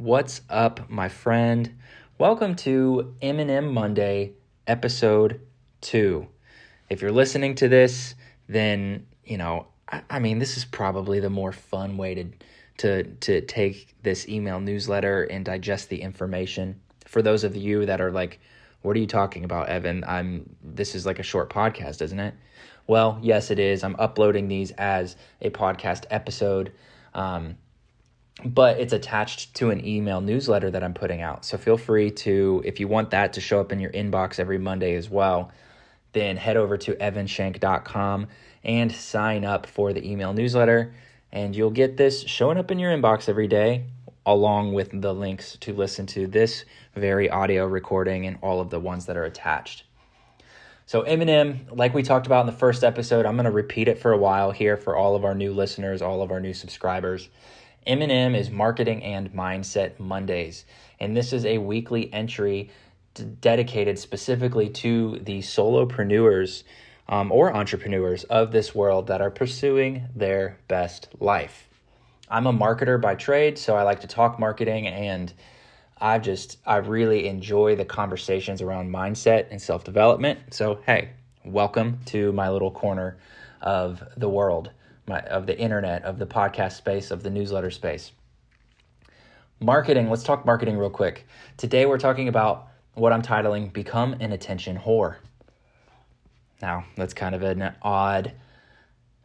What's up, my friend? Welcome to M&M Monday, episode two. If you're listening to this, then you know, I, I mean, this is probably the more fun way to to to take this email newsletter and digest the information. For those of you that are like, "What are you talking about, Evan?" I'm. This is like a short podcast, isn't it? Well, yes, it is. I'm uploading these as a podcast episode. Um, but it's attached to an email newsletter that I'm putting out. So feel free to, if you want that to show up in your inbox every Monday as well, then head over to evanshank.com and sign up for the email newsletter. And you'll get this showing up in your inbox every day, along with the links to listen to this very audio recording and all of the ones that are attached. So, M&M, like we talked about in the first episode, I'm going to repeat it for a while here for all of our new listeners, all of our new subscribers. M&M is Marketing and Mindset Mondays, and this is a weekly entry dedicated specifically to the solopreneurs um, or entrepreneurs of this world that are pursuing their best life. I'm a marketer by trade, so I like to talk marketing and I just I really enjoy the conversations around mindset and self-development. So, hey, welcome to my little corner of the world my, of the internet, of the podcast space, of the newsletter space. Marketing, let's talk marketing real quick. Today we're talking about what I'm titling Become an Attention Whore. Now, that's kind of an odd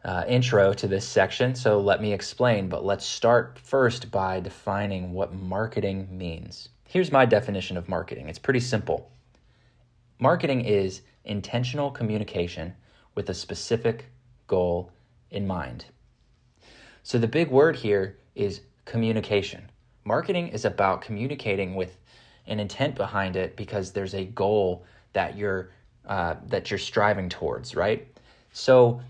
uh, intro to this section, so let me explain. But let's start first by defining what marketing means. Here's my definition of marketing it's pretty simple. Marketing is intentional communication with a specific goal in mind. So the big word here is communication. Marketing is about communicating with an intent behind it because there's a goal that you're uh, that you're striving towards, right? So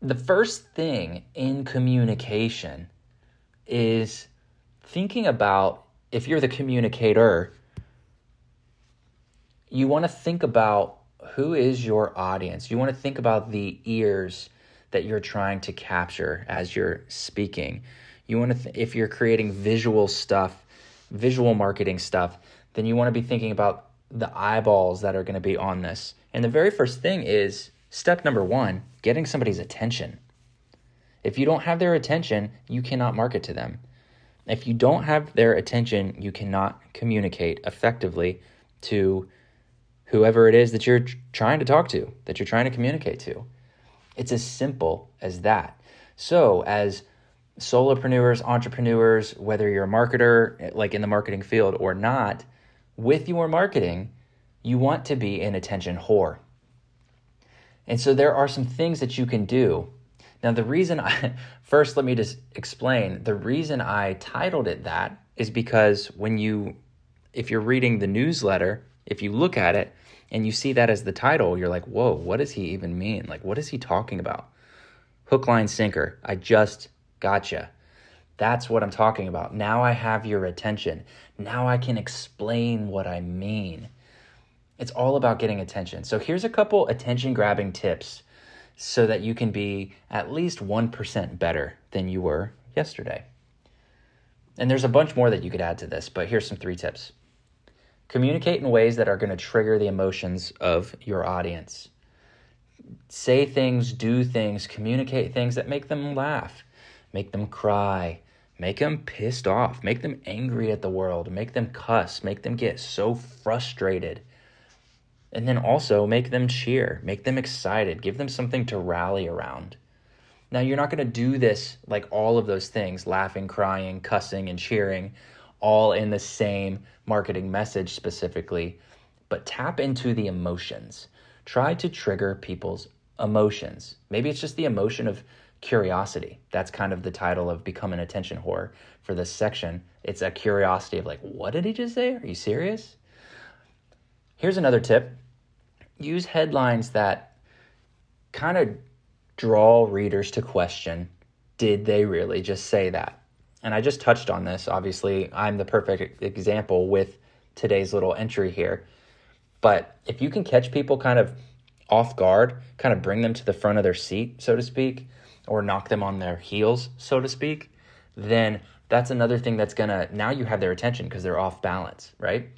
the first thing in communication is thinking about if you're the communicator, you want to think about who is your audience. You want to think about the ears that you're trying to capture as you're speaking. You want to, th- if you're creating visual stuff, visual marketing stuff, then you want to be thinking about the eyeballs that are going to be on this. And the very first thing is step number one getting somebody's attention. If you don't have their attention, you cannot market to them. If you don't have their attention, you cannot communicate effectively to whoever it is that you're trying to talk to, that you're trying to communicate to. It's as simple as that. So, as solopreneurs, entrepreneurs, whether you're a marketer, eh, like in the marketing field or not, with your marketing, you want to be an attention whore. And so there are some things that you can do. Now, the reason I, first, let me just explain the reason I titled it that is because when you, if you're reading the newsletter, if you look at it, and you see that as the title, you're like, whoa, what does he even mean? Like, what is he talking about? Hook, line, sinker. I just gotcha. That's what I'm talking about. Now I have your attention. Now I can explain what I mean. It's all about getting attention. So here's a couple attention grabbing tips so that you can be at least 1% better than you were yesterday. And there's a bunch more that you could add to this, but here's some three tips. Communicate in ways that are going to trigger the emotions of your audience. Say things, do things, communicate things that make them laugh, make them cry, make them pissed off, make them angry at the world, make them cuss, make them get so frustrated. And then also make them cheer, make them excited, give them something to rally around. Now, you're not going to do this like all of those things laughing, crying, cussing, and cheering all in the same marketing message specifically, but tap into the emotions. Try to trigger people's emotions. Maybe it's just the emotion of curiosity. That's kind of the title of Become an Attention Whore for this section. It's a curiosity of like, what did he just say? Are you serious? Here's another tip use headlines that kind of draw readers to question did they really just say that? And I just touched on this. Obviously, I'm the perfect example with today's little entry here. But if you can catch people kind of off guard, kind of bring them to the front of their seat, so to speak, or knock them on their heels, so to speak, then That's another thing that's gonna, now you have their attention because they're off balance, right?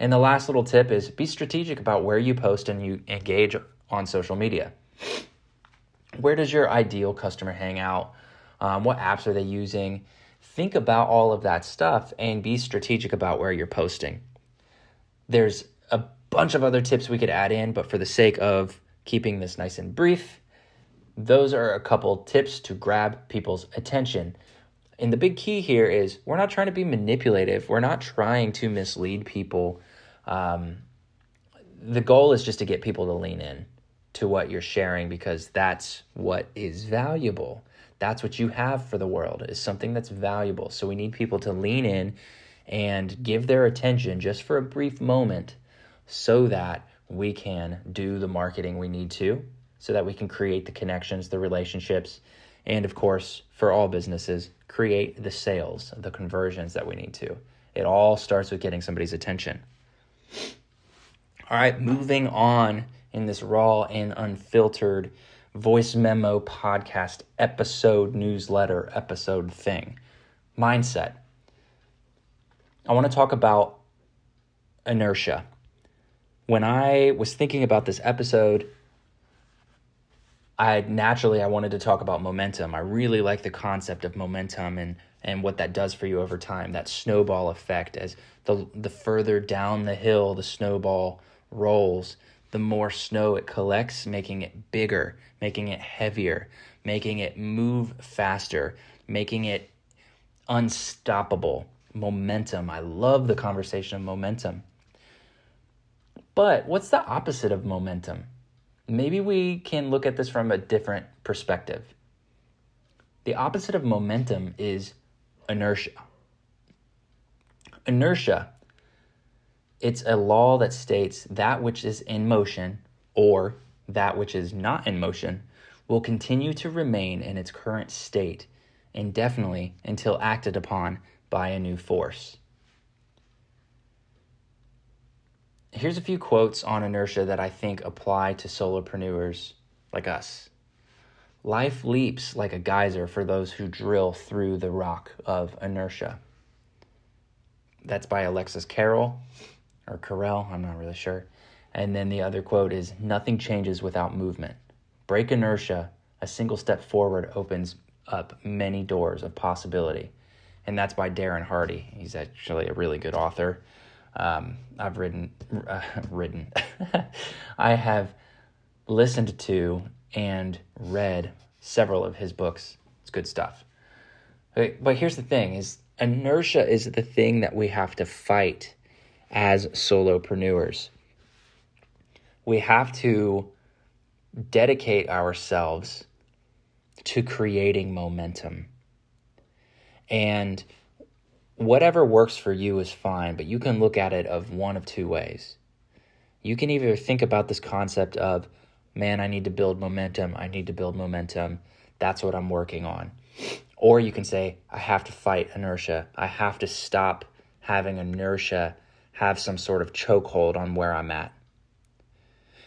And the last little tip is be strategic about where you post and you engage on social media. Where does your ideal customer hang out? Um, what apps are they using? Think about all of that stuff and be strategic about where you're posting. There's a bunch of other tips we could add in, but for the sake of keeping this nice and brief, those are a couple tips to grab people's attention. And the big key here is we're not trying to be manipulative, we're not trying to mislead people. Um, the goal is just to get people to lean in to what you're sharing because that's what is valuable. That's what you have for the world is something that's valuable. So we need people to lean in and give their attention just for a brief moment so that we can do the marketing we need to so that we can create the connections, the relationships, and of course, for all businesses, create the sales, the conversions that we need to. It all starts with getting somebody's attention. All right, moving on in this raw and unfiltered voice memo podcast episode newsletter episode thing mindset. I want to talk about inertia. When I was thinking about this episode, I naturally I wanted to talk about momentum. I really like the concept of momentum and and what that does for you over time. That snowball effect as the the further down the hill the snowball rolls, the more snow it collects, making it bigger, making it heavier, making it move faster, making it unstoppable. Momentum. I love the conversation of momentum. But what's the opposite of momentum? Maybe we can look at this from a different perspective. The opposite of momentum is inertia. Inertia it's a law that states that which is in motion or that which is not in motion will continue to remain in its current state indefinitely until acted upon by a new force. Here's a few quotes on inertia that I think apply to solopreneurs like us. Life leaps like a geyser for those who drill through the rock of inertia. That's by Alexis Carrel or Carell, I'm not really sure. And then the other quote is Nothing changes without movement. Break inertia, a single step forward opens up many doors of possibility. And that's by Darren Hardy. He's actually a really good author. Um, I've written, uh, written, I have listened to and read several of his books. It's good stuff. But here's the thing: is inertia is the thing that we have to fight as solopreneurs. We have to dedicate ourselves to creating momentum. And whatever works for you is fine, but you can look at it of one of two ways. You can either think about this concept of, man, I need to build momentum, I need to build momentum, that's what I'm working on. Or you can say, I have to fight inertia, I have to stop having inertia have some sort of chokehold on where I'm at.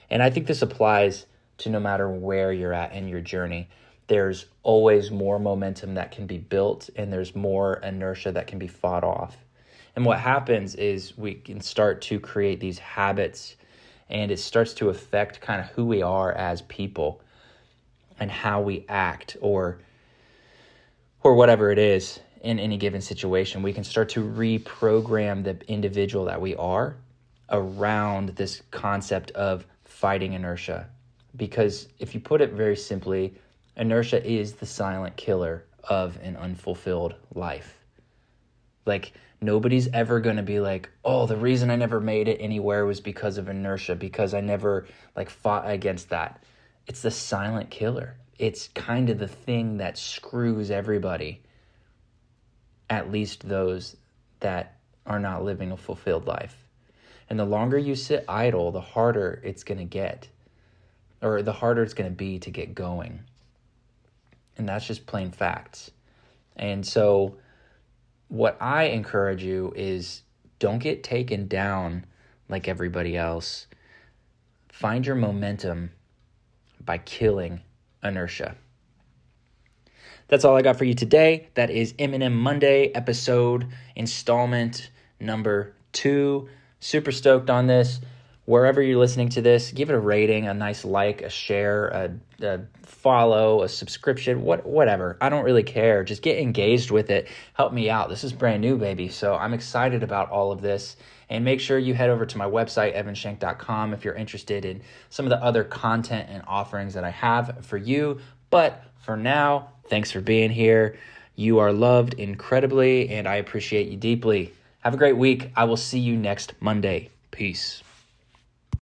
And I think this applies to no matter where you're at in your journey. There's always more momentum that can be built, and there's more inertia that can be fought off. And what happens is we can start to create these habits, and it starts to affect kind of who we are as people and how we act or or whatever it is in any given situation. We can start to reprogram the individual that we are around this concept of fighting inertia. Because if you put it very simply, inertia is the silent killer of an unfulfilled life. Like, nobody's ever going to be like, oh, the reason I never made it anywhere was because of inertia, because I never like fought against that. It's the silent killer. It's kind of the thing that screws everybody at least those that are not living a fulfilled life. And the longer you sit idle, the harder it's going to get, or the harder it's going to be to get going. And that's just plain facts. And so, what I encourage you is don't get taken down like everybody else. Find your momentum by killing inertia. That's all I got for you today. That is M&M Monday episode installment number two. Super stoked on this. Wherever you're listening to this, give it a rating, a nice like, a share, a, a follow, a subscription, what whatever. I don't really care. Just get engaged with it. Help me out. This is brand new, baby. So I'm excited about all of this. And make sure you head over to my website, evanshank.com, if you're interested in some of the other content and offerings that I have for you. But for now, thanks for being here. You are loved incredibly, and I appreciate you deeply. Have a great week. I will see you next Monday. Peace.